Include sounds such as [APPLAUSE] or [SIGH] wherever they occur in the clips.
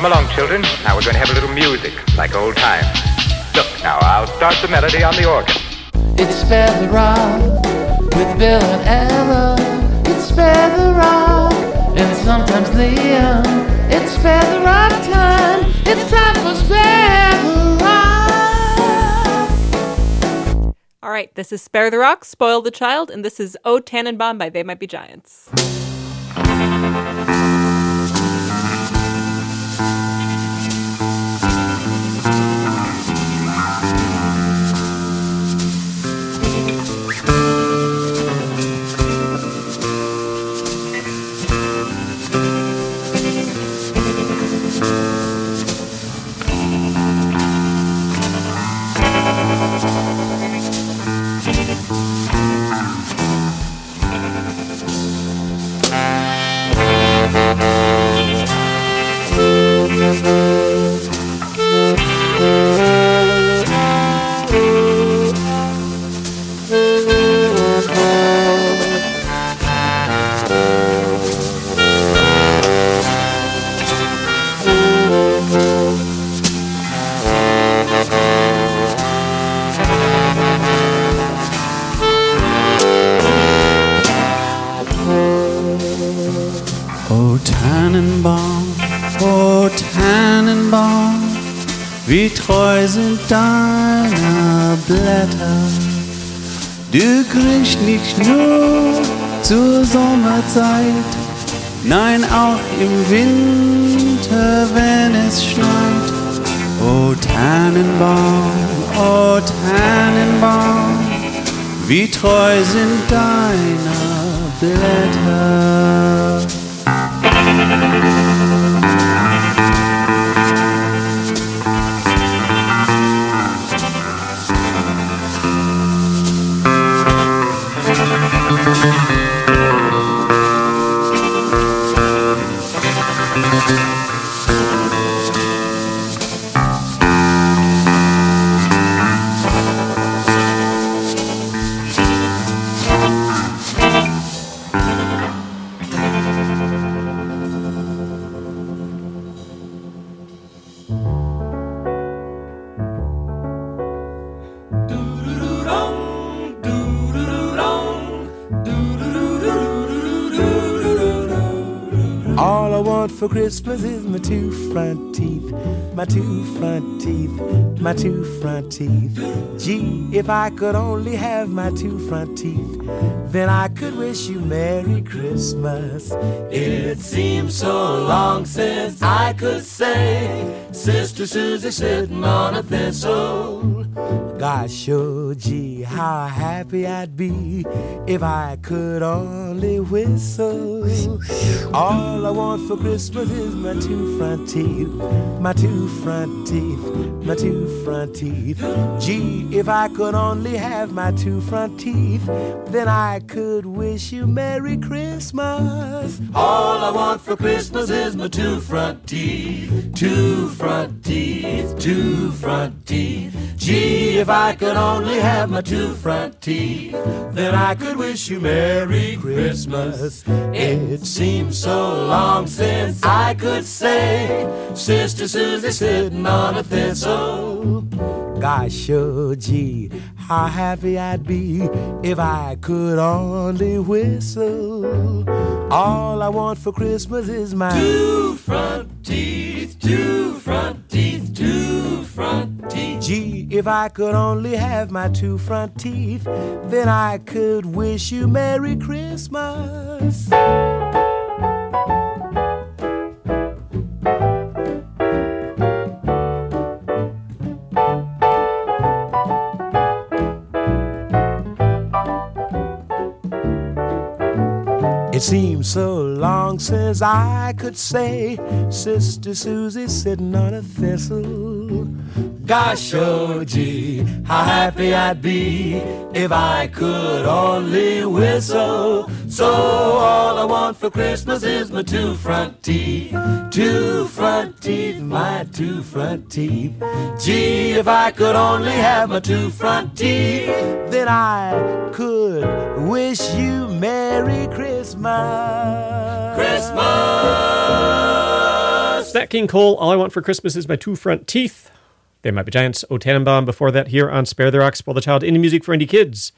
Come along, children. Now we're going to have a little music, like old times. Look, now I'll start the melody on the organ. It's Spare the Rock with Bill and Ella. It's Spare the Rock and sometimes Liam. It's Spare the Rock time. It's time for Spare the Rock. All right, this is Spare the Rock, Spoil the Child, and this is O Tannenbaum by They Might Be Giants. Wie treu sind deine Blätter. Du kriegst nicht nur zur Sommerzeit, nein auch im Winter, wenn es schneit. O Tannenbaum, o Tannenbaum, wie treu sind deine Blätter. My two front teeth. Gee, if I could only have my two front teeth, then I could wish you Merry Christmas. It seems so long since I could say, Sister Susie sitting on a thistle. Gosh, oh gee, how happy I'd be if I could only whistle. All I want for Christmas is my two front teeth, my two front teeth, my two front teeth. Gee, if I could only have my two front teeth, then I could wish you Merry Christmas. All I want for Christmas is my two front teeth, two front teeth, two front teeth. Gee, if I could only have my two front teeth, then I could wish you Merry Christmas. It seems so long since I could say, Sister Susie sitting on a thistle. Gosh, oh gee, how happy I'd be if I could only whistle. All I want for Christmas is my two front teeth, two front teeth, two front teeth. Gee, if I could only have my two front teeth, then I could wish you Merry Christmas. It seems so long since I could say, Sister Susie sitting on a thistle. Gosh, oh gee, how happy I'd be if I could only whistle. So all I want for Christmas is my two front teeth, two front teeth, my two front teeth. Gee, if I could only have my two front teeth, then I could wish you Merry Christmas. Christmas, Nat King Cole, All I Want for Christmas is My Two Front Teeth. They Might Be Giants, O Tannenbaum. Before that, here on Spare the Rock, Spoil the Child, Indie Music for Indie Kids.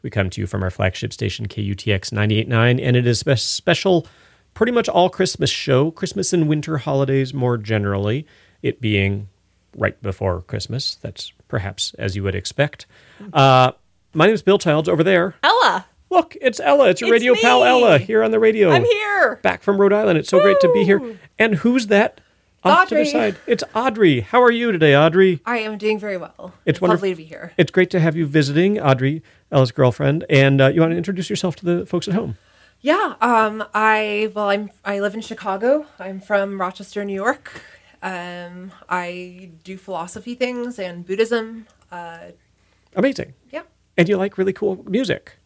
We come to you from our flagship station, KUTX 98.9, and it is a special, pretty much all Christmas show, Christmas and winter holidays more generally, it being right before Christmas. That's perhaps as you would expect. Uh, my name is Bill Childs over there. Ella, Look, it's Ella. It's your It's radio pal. Ella here on the radio. I'm here. Back from Rhode Island. It's so great to be here. And who's that? Off to the Audrey. side. It's Audrey. How are you today, Audrey? I am doing very well. It's wonderful. lovely to be here. It's great to have you visiting, Audrey, Ella's girlfriend. And uh, you want to introduce yourself to the folks at home? Yeah. Um. I well, I'm I live in Chicago. I'm from Rochester, New York. Um. I do philosophy things and Buddhism. Uh. Amazing. Yeah. And you like really cool music.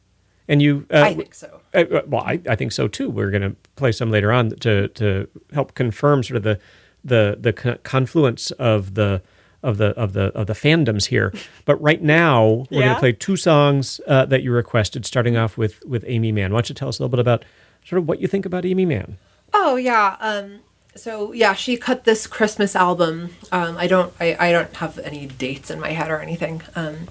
And you. Uh, I think so. Uh, well, I, I think so too. We're going to play some later on to to help confirm sort of the the the co- confluence of the of the of the of the fandoms here. [LAUGHS] But right now, we're going to play two songs uh, that you requested. Starting off with with Aimee Mann. Why don't you tell us a little bit about sort of what you think about Aimee Mann? Oh yeah. Um. So yeah, she cut this Christmas album. Um. I don't. I. I don't have any dates in my head or anything. Um.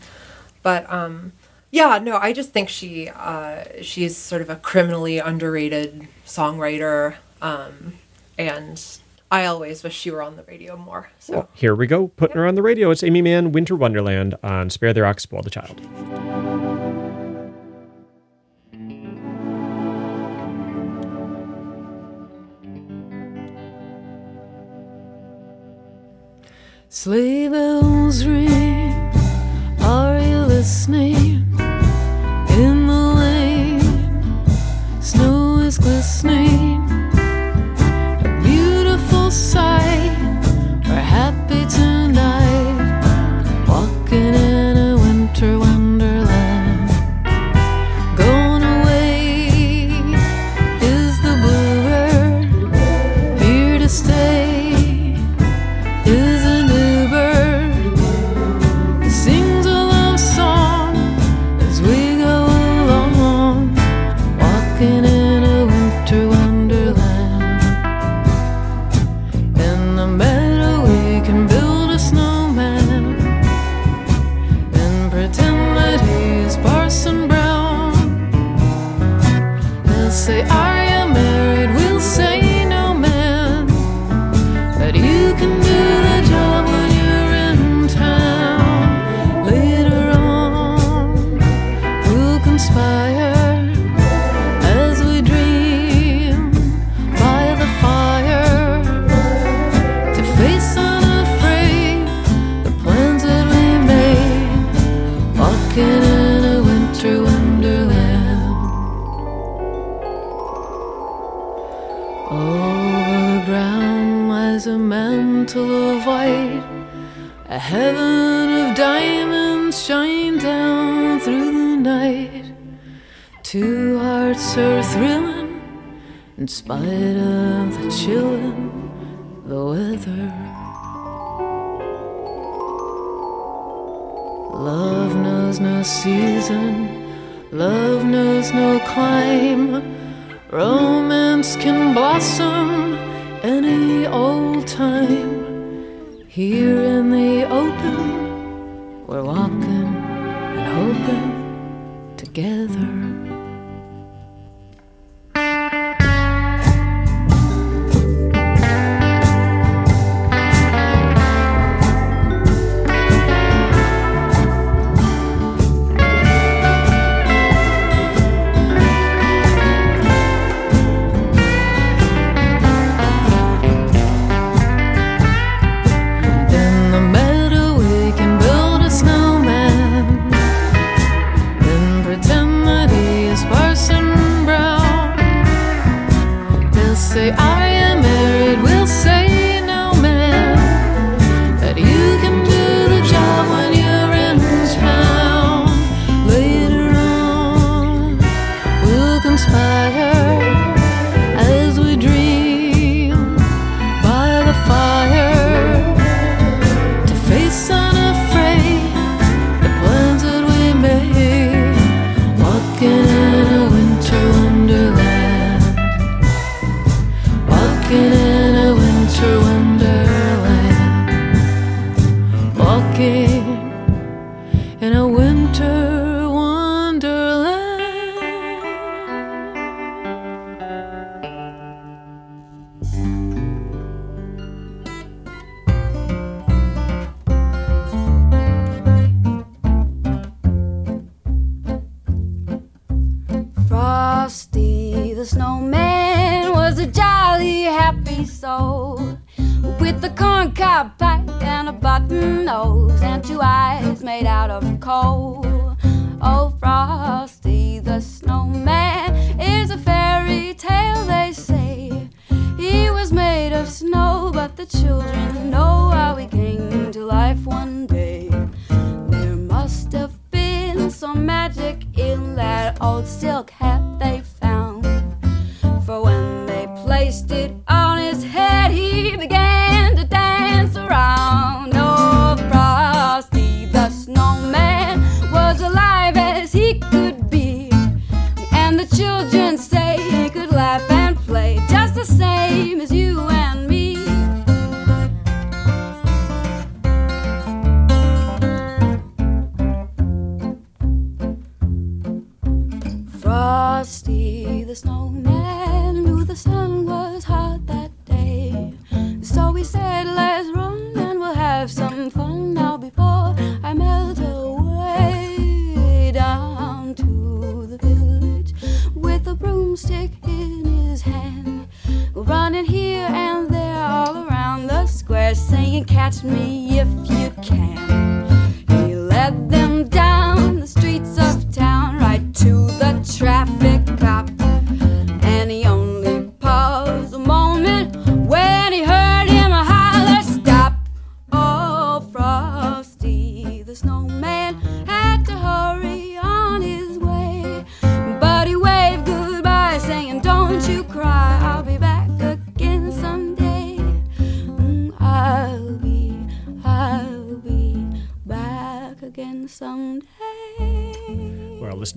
But um. Yeah. No. I just think she. Uh. She's sort of a criminally underrated songwriter. Um. And I always wish she were on the radio more. So. Well, here we go, putting her on the radio. It's Aimee Mann, Winter Wonderland on Spare the Rock, Spoil the Child. Sleigh bells ring. Are you listening? In the lane, snow is glistening.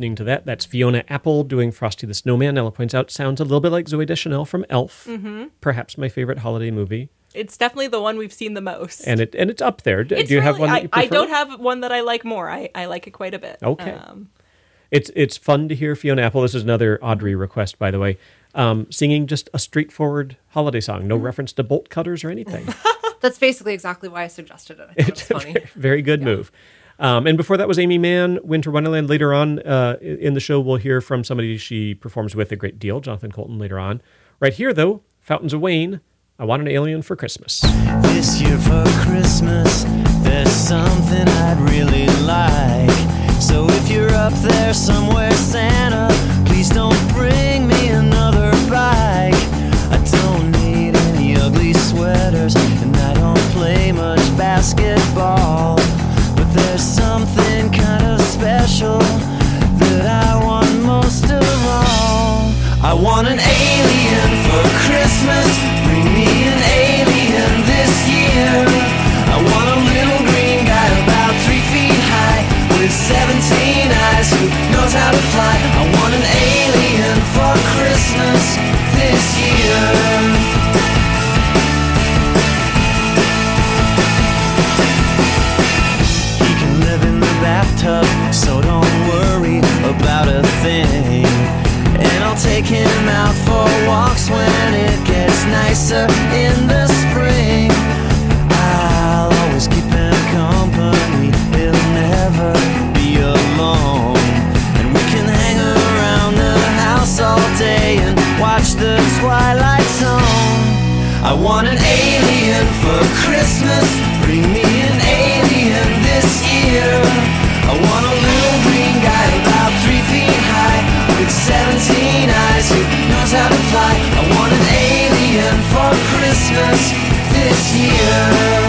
Listening to that. That's Fiona Apple doing Frosty the Snowman. Ella points out sounds a little bit like Zooey Deschanel from Elf. Mm-hmm. Perhaps my favorite holiday movie. It's definitely the one we've seen the most. And it and it's up there. It's Do you have one that I, you I prefer? don't have one that I like more. I, I like it quite a bit. Okay. Um, It's it's fun to hear Fiona Apple. This is another Audrey request, by the way. Um, singing just a straightforward holiday song, Mm-hmm. no reference to bolt cutters or anything. [LAUGHS] That's basically exactly why I suggested it. I thought it was [LAUGHS] funny. Very good move. Um, and before that was Aimee Mann, Winter Wonderland. Later on uh, in the show, we'll hear from somebody she performs with a great deal, Jonathan Coulton, later on. Right here, though, Fountains of Wayne. I want an alien for Christmas. This year for Christmas, there's something I'd really like. So if you're up there somewhere, Santa, please don't bring me another bike. I don't need any ugly sweaters, and I don't play much basketball. Special that I want most of all. I want an alien for Christmas. Bring me an alien this year. I want a little green guy about three feet high with 17 eyes who knows how to fly. I want an alien for Christmas this year. Thing. And I'll take him out for walks when it gets nicer in the spring. I'll always keep him company, he'll never be alone. And we can hang around the house all day and watch the twilight zone. I want an alien for Christmas. Bring me an alien this year. I want with 17 eyes who knows how to fly. I want an alien for Christmas this year.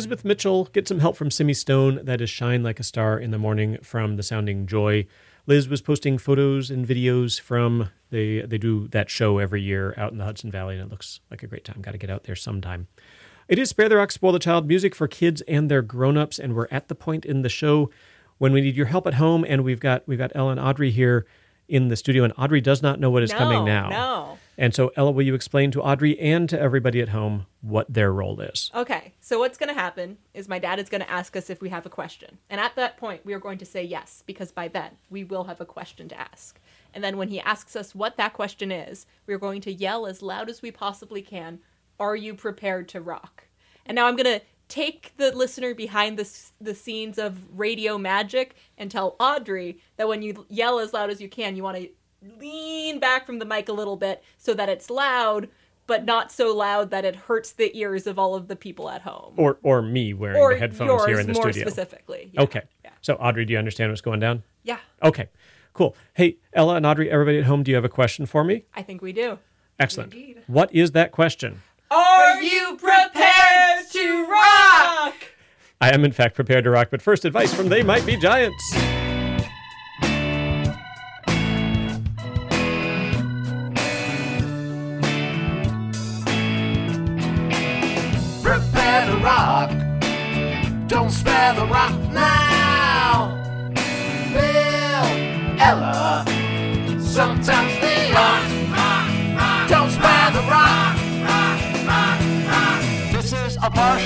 Elizabeth Mitchell, get some help from Simi Stone. That is Shine Like a Star in the Morning from The Sounding Joy. Liz was posting photos and videos from they they do that show every year out in the Hudson Valley, and it looks like a great time. Got to get out there sometime. It is Spare the Rock, Spoil the Child music for kids and their grown-ups, and we're at the point in the show when we need your help at home, and we've got we've got Ellen Audrey here in the studio, and Audrey does not know what is coming now. no. And so, Ella, will you explain to Audrey and to everybody at home what their role is? Okay, so what's going to happen is my dad is going to ask us if we have a question. And at that point, we are going to say yes, because by then we will have a question to ask. And then when he asks us what that question is, we're going to yell as loud as we possibly can, Are you prepared to rock? And now I'm going to take the listener behind the, the scenes of radio magic and tell Audrey that when you yell as loud as you can, you want to lean back from the mic a little bit so that it's loud, but not so loud that it hurts the ears of all of the people at home. Or or me wearing Or the headphones yours here in the more studio. specifically. Yeah. Okay. So, Audrey, do you understand what's going down? Yeah. Okay. Cool. Hey, Ella and Audrey, everybody at home, do you have a question for me? I think we do. Excellent. What is that question? Are you prepared to rock? I am, in fact, prepared to rock, but first, advice from They Might Be Giants.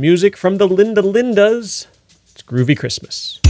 Music from the Linda Lindas. It's Groovy Christmas.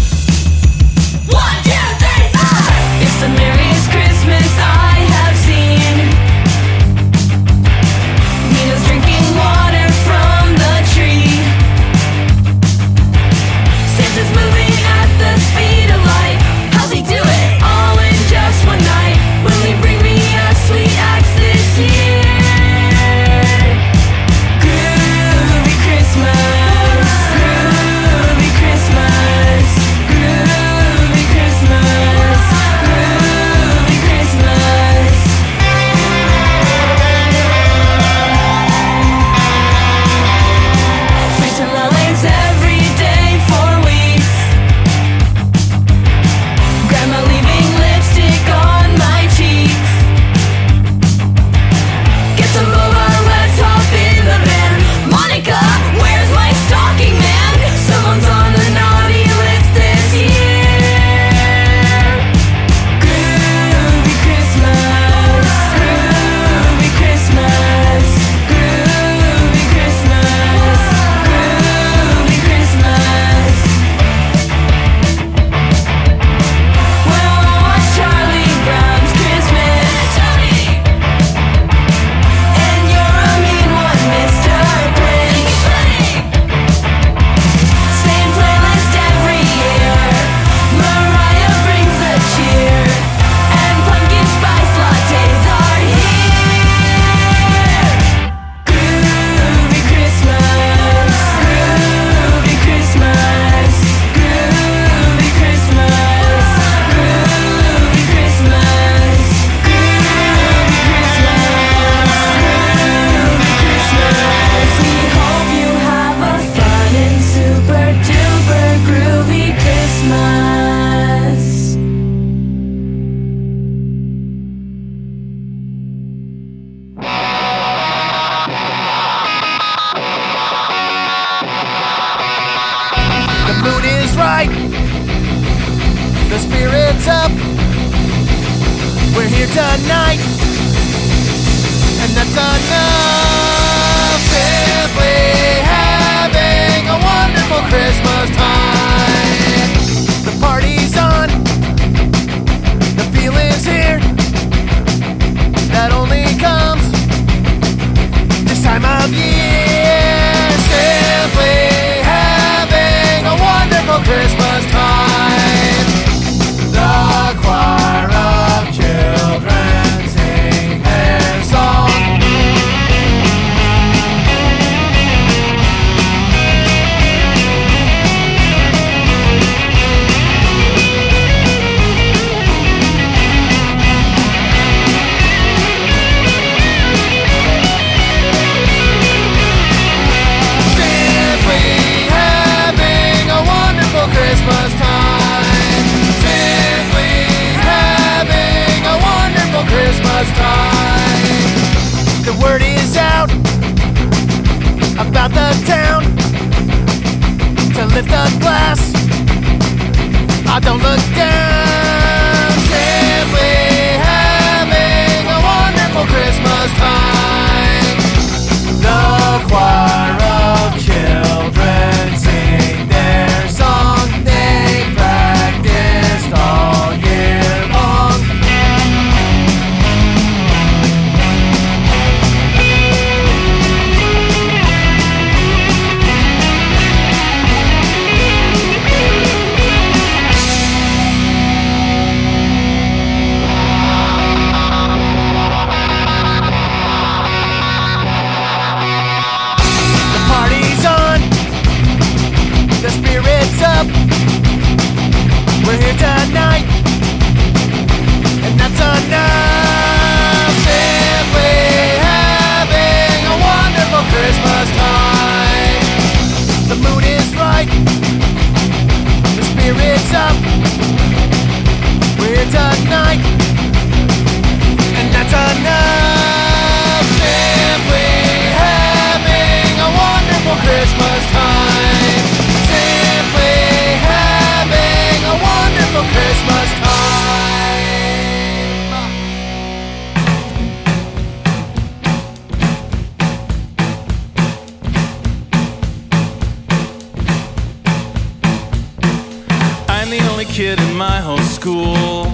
Kid in my whole school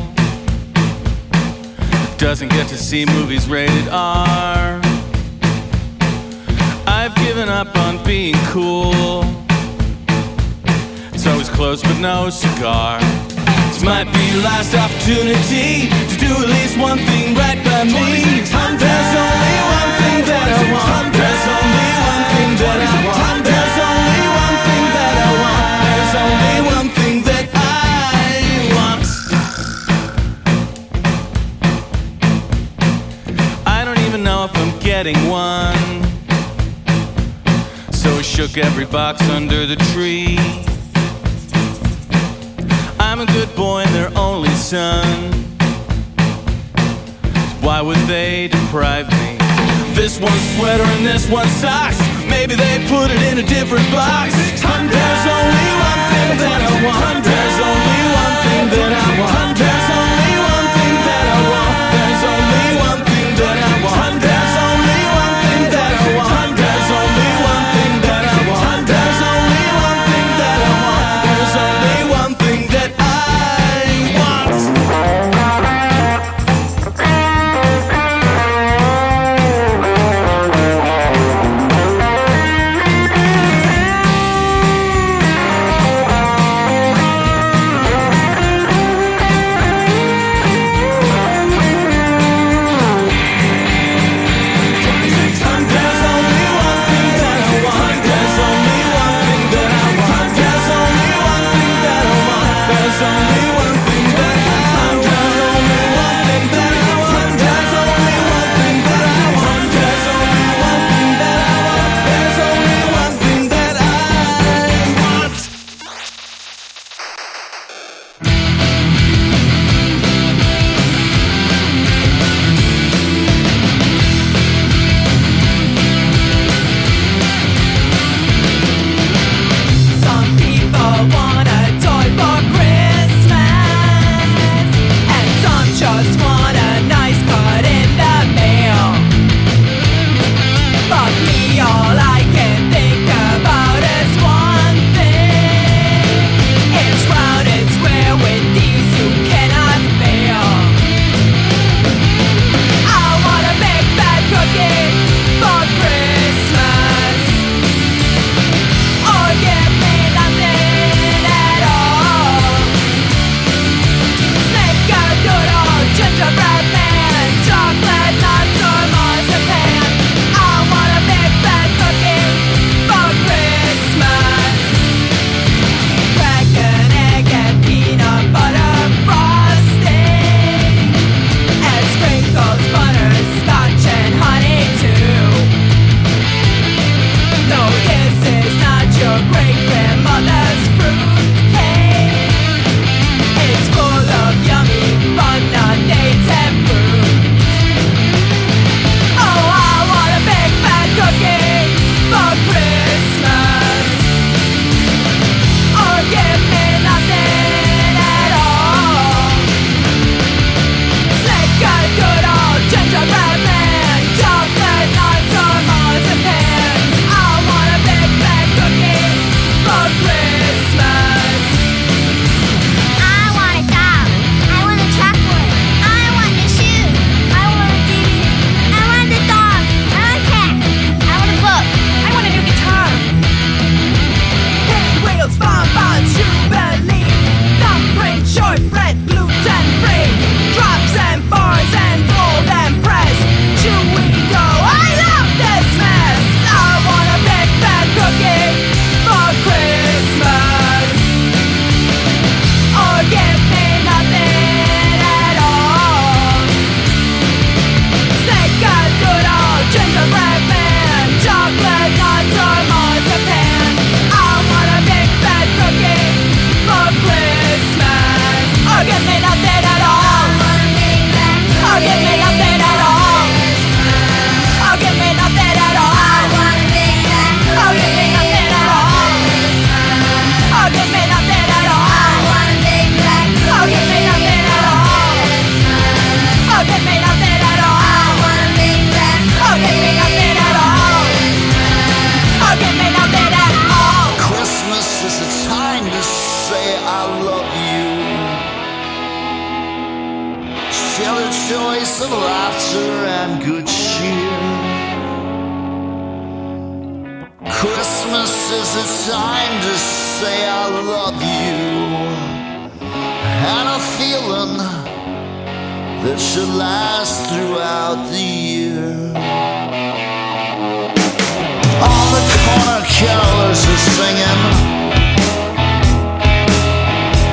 doesn't get to see movies rated R. I've given up on being cool. It's always close but no cigar. This might be your last opportunity to do at least one thing right by me. There's only one thing that I want. There's only one thing that I want. Getting one. So I shook every box under the tree. I'm a good boy and their only son. Why would they deprive me? This one's sweater and this one socks. Maybe they put it in a different box. There's only one thing that I want. There's only one thing that I want.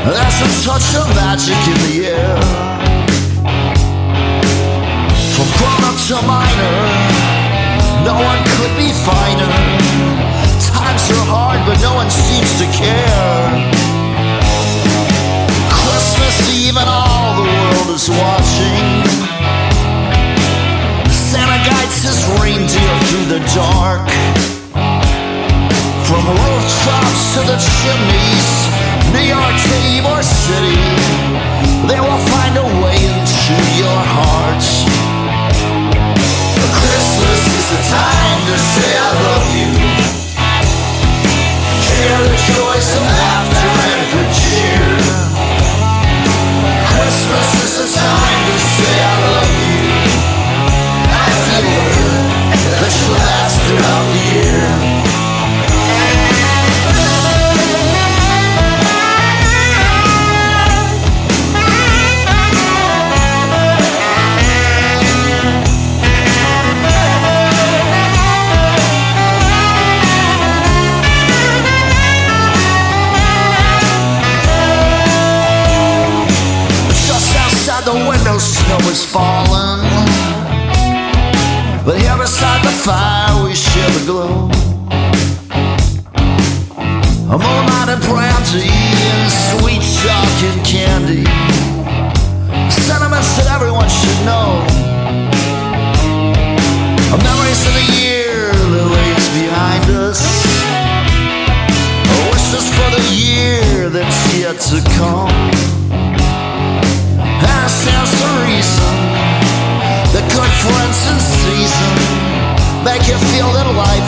There's a touch of magic in the air. From grown up to minor, no one could be finer. Times are hard, but no one seems to care. Christmas Eve and all the world is watching. Santa guides his reindeer through the dark. From rooftops to the chimneys, New York to Ybor City, they will find a way into your heart. Christmas is the time to say I love you. Hear the joys of laughter and good cheer. Christmas is the time to say I love you. I feel that should last throughout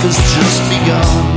has just begun.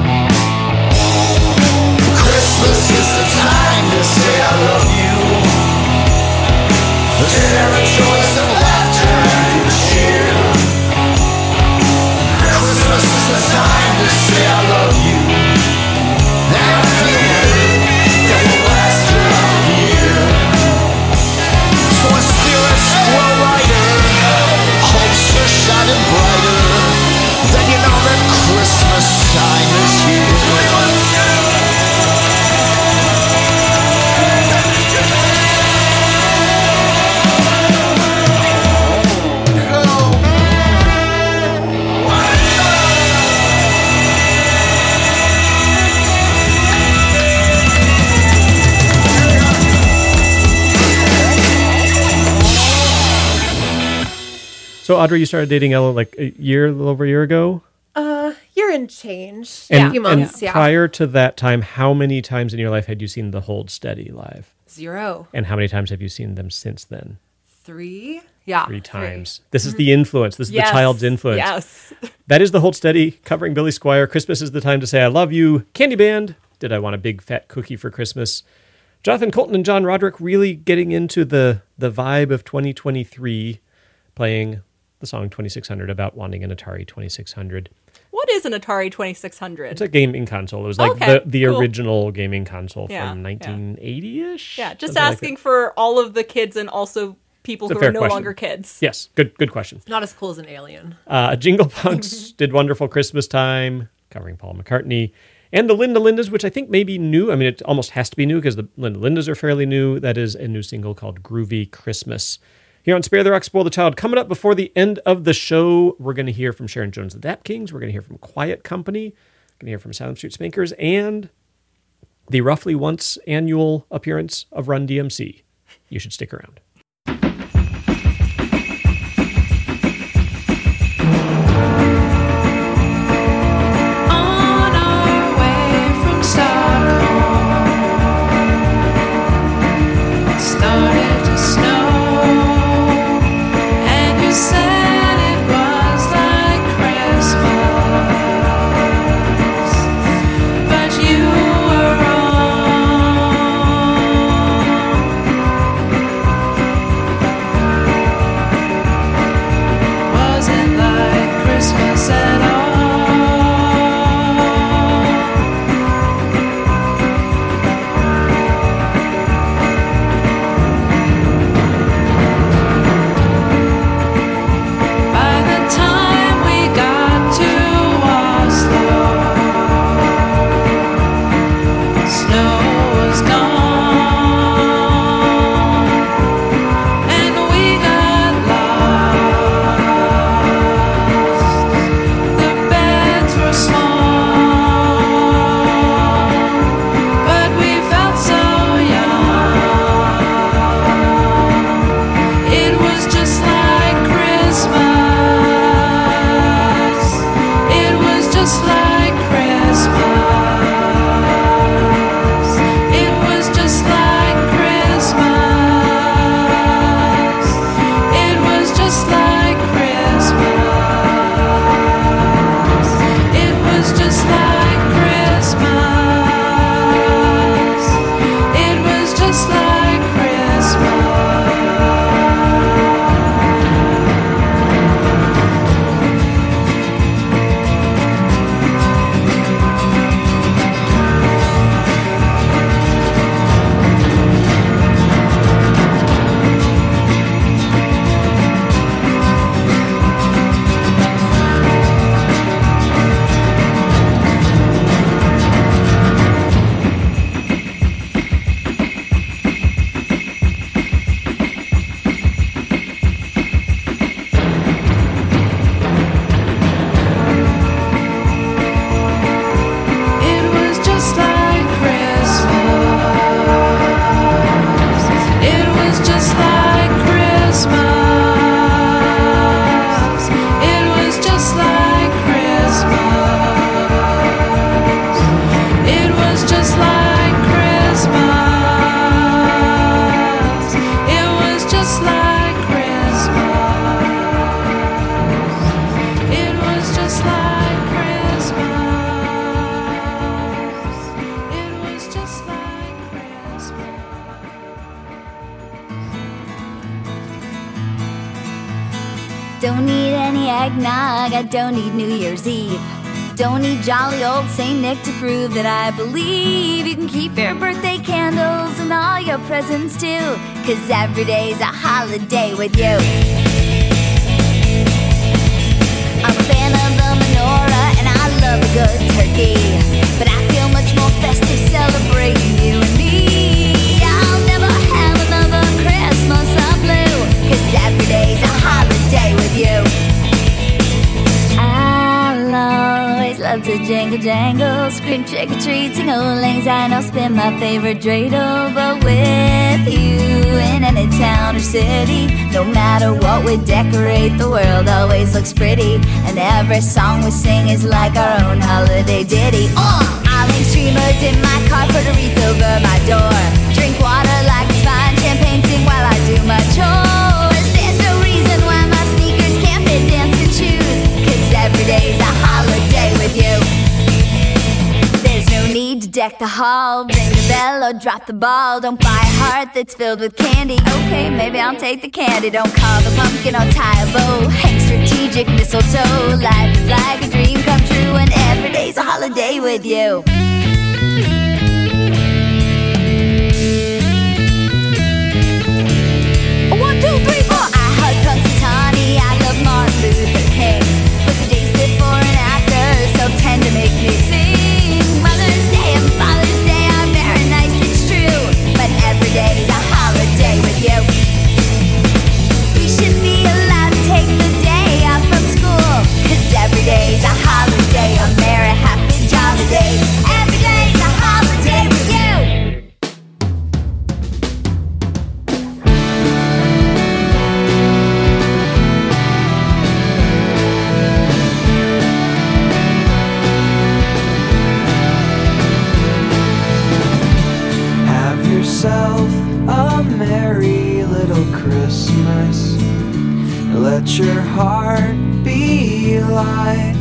Audrey, you started dating Ella like a year, a little over a year ago. Uh, year and change. And, a few and months. yeah. prior to that time, how many times in your life had you seen the Hold Steady live? Zero. And how many times have you seen them since then? Three. Yeah. Three times. This is the influence. This is Yes. the child's influence. Yes. [LAUGHS] That is the Hold Steady covering Billy Squier. Christmas is the time to say I love you. Candy Band. Did I want a big fat cookie for Christmas? Jonathan Coulton and John Roderick really getting into the the vibe of 2023, playing the song 2600 about wanting an Atari 2600. What is an Atari 2600? It's a gaming console. It was like Okay, the, the cool. original gaming console Yeah, from 1980ish. yeah, just something like asking for all of the kids and also people who are no question. longer kids. Yes, good good question. Not as cool as an alien. Uh, Jingle Punks [LAUGHS] did Wonderful Christmas Time, covering Paul McCartney. And the Linda Lindas, which I think may be new. I mean, it almost has to be new because the Linda Lindas are fairly new. That is a new single called Groovy Christmas. Here on Spare the Rock, Spoil the Child. Coming up before the end of the show, we're going to hear from Sharon Jones, the Dap Kings. We're going to hear from Quiet Company. We're going to hear from Asylum Street Spankers and the roughly once annual appearance of Run DMC. You should stick around. Don't need New Year's Eve. Don't need jolly old Saint Nick to prove that I believe you can keep your birthday candles and all your presents too. Cause every day's a holiday with you. Syne, my favorite dreidel. But with you in any town or city, no matter what we decorate, the world always looks pretty. And every song we sing is like our own holiday ditty. Uh! I'll hang streamers in my car, a wreath over my door. Deck the hall, ring the bell or drop the ball. Don't buy a heart that's filled with candy. Okay, maybe I'll take the candy. Don't carve a pumpkin or tie a bow. Hang strategic mistletoe. Life is like a dream come true, and every day's a holiday with you. One, two, three, A holiday, a merry, happy. Every day's a holiday with you. Have yourself a merry little Christmas. Let your heart light.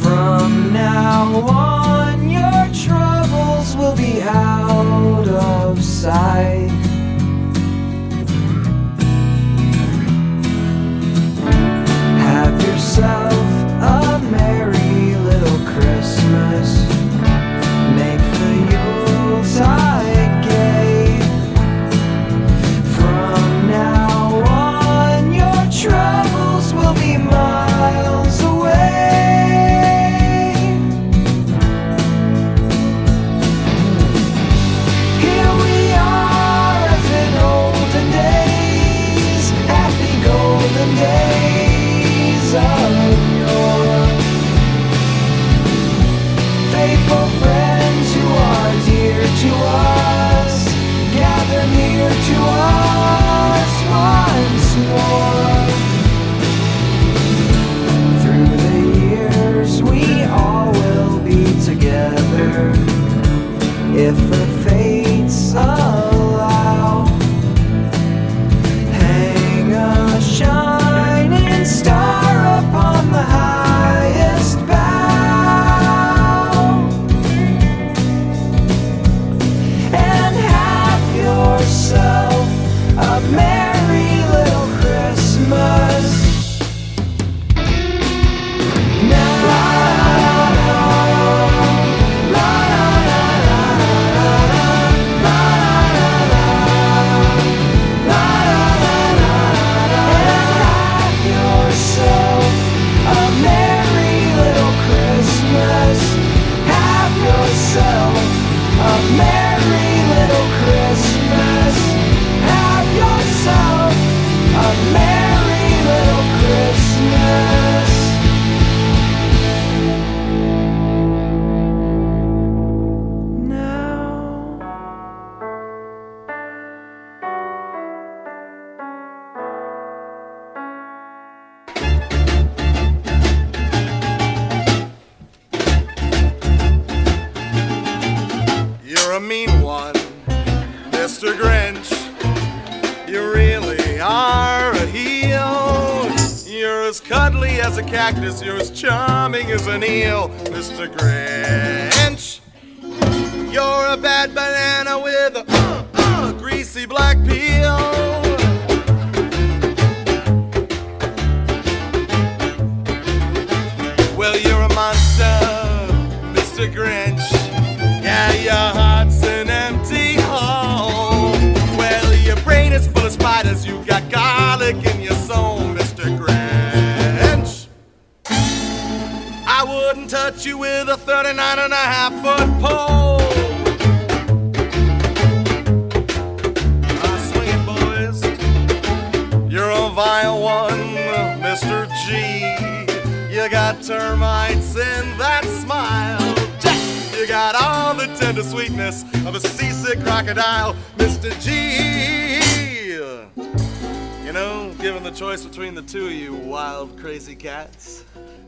From now on, your troubles will be out of sight.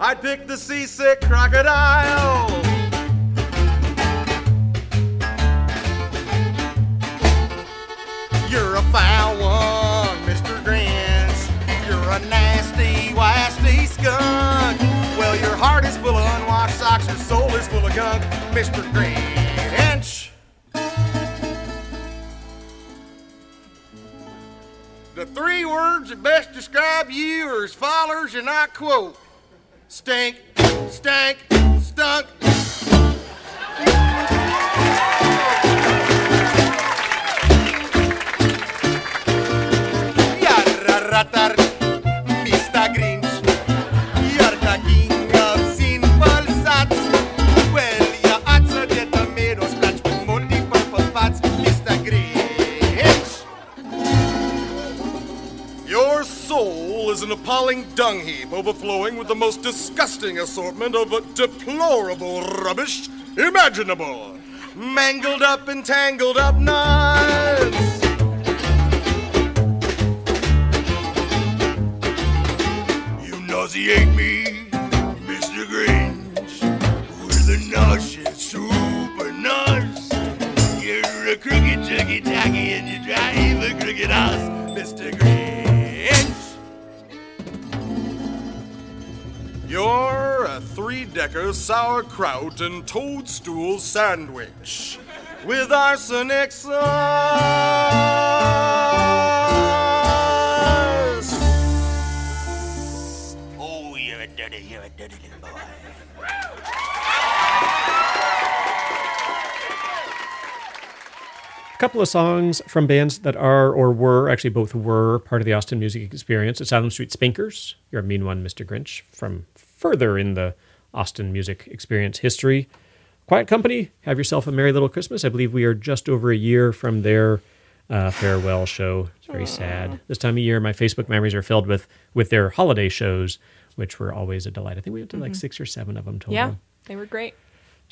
I'd pick the seasick crocodile. You're a foul one, Mr. Grinch. You're a nasty, wasty skunk. Well, your heart is full of unwashed socks, your soul is full of gunk, Mr. Grinch. The three words that best describe you are as follows, and I quote stink, stank, stunk. An appalling dung heap overflowing with the most disgusting assortment of deplorable rubbish imaginable. Mangled up and tangled up nuts. You nauseate me, Mr. Grinch, with a nauseous super nuts. You're a crooked, juggy, tacky, and you drive a crooked house, Mr. Grinch. You're a three-decker sauerkraut and toadstool sandwich with arsenic sauce. Couple of songs from bands that are or were actually both were part of the Austin music experience. Asylum Street Spankers, you're a mean one, Mr. Grinch, from further in the Austin music experience history. Quiet Company, have yourself a merry little Christmas. I believe we are just over a year from their uh, farewell show. It's very sad. This time of year, my Facebook memories are filled with with their holiday shows, which were always a delight. I think we went to like Mhm. six or seven of them total. Yeah, they were great.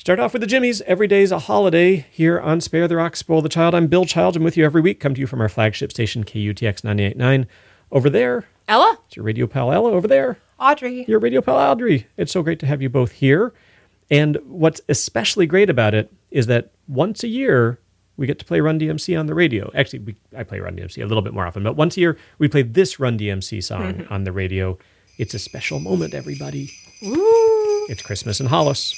Start off with the Jimmies. Every day's a holiday here on Spare the Rock, Spoil the Child. I'm Bill Childs. I'm with you every week. Come to you from our flagship station, KUTX 989. Over there, Ella? it's your radio pal Ella. Over there, Audrey. your radio pal Audrey. It's so great to have you both here. And what's especially great about it is that once a year, we get to play Run DMC on the radio. Actually, we, I play Run DMC a little bit more often, but once a year, we play this Run DMC song Mhm. on the radio. It's a special moment, everybody. Woo! It's Christmas in Hollis.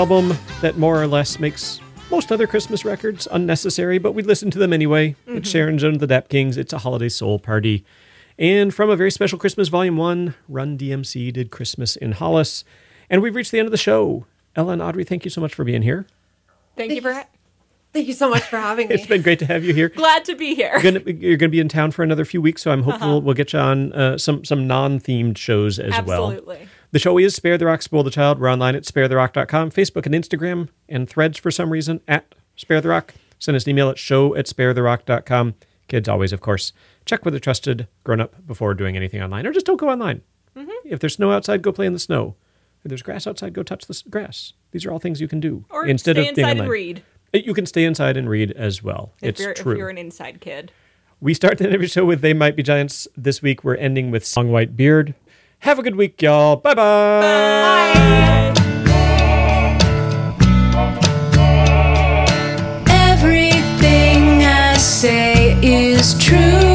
Album that more or less makes most other Christmas records unnecessary, but we listen to them anyway. It's Mhm. Sharon Jones, the Dap Kings. It's a holiday soul party. And from a very special Christmas Volume 1, Run DMC did Christmas in Hollis. And we've reached the end of the show. Ella and Audrey, thank you so much for being here. Thank you for ha- Thank you so much for having [LAUGHS] me. It's been great to have you here. glad to be here. You're gonna, you're gonna be in town for another few weeks, so I'm hopeful Uh-huh. we'll get you on uh, some some non-themed shows as well. Absolutely. The show is Spare the Rock, Spoil the Child. We're online at sparetherock.com, Facebook and Instagram, and threads for some reason at Spare the Rock. Send us an email at show at sparetherock.com. Kids always, of course, check with a trusted grown up before doing anything online, or just don't go online. If there's snow outside, go play in the snow. If there's grass outside, go touch the grass. These are all things you can do Or instead stay of being inside and online. read. Uh, You can stay inside and read as well. If it's you're true. if you're an inside kid. We start the every show with They Might Be Giants. This week we're ending with Song White Beard. Have a good week, y'all. Bye bye. Everything I say is true,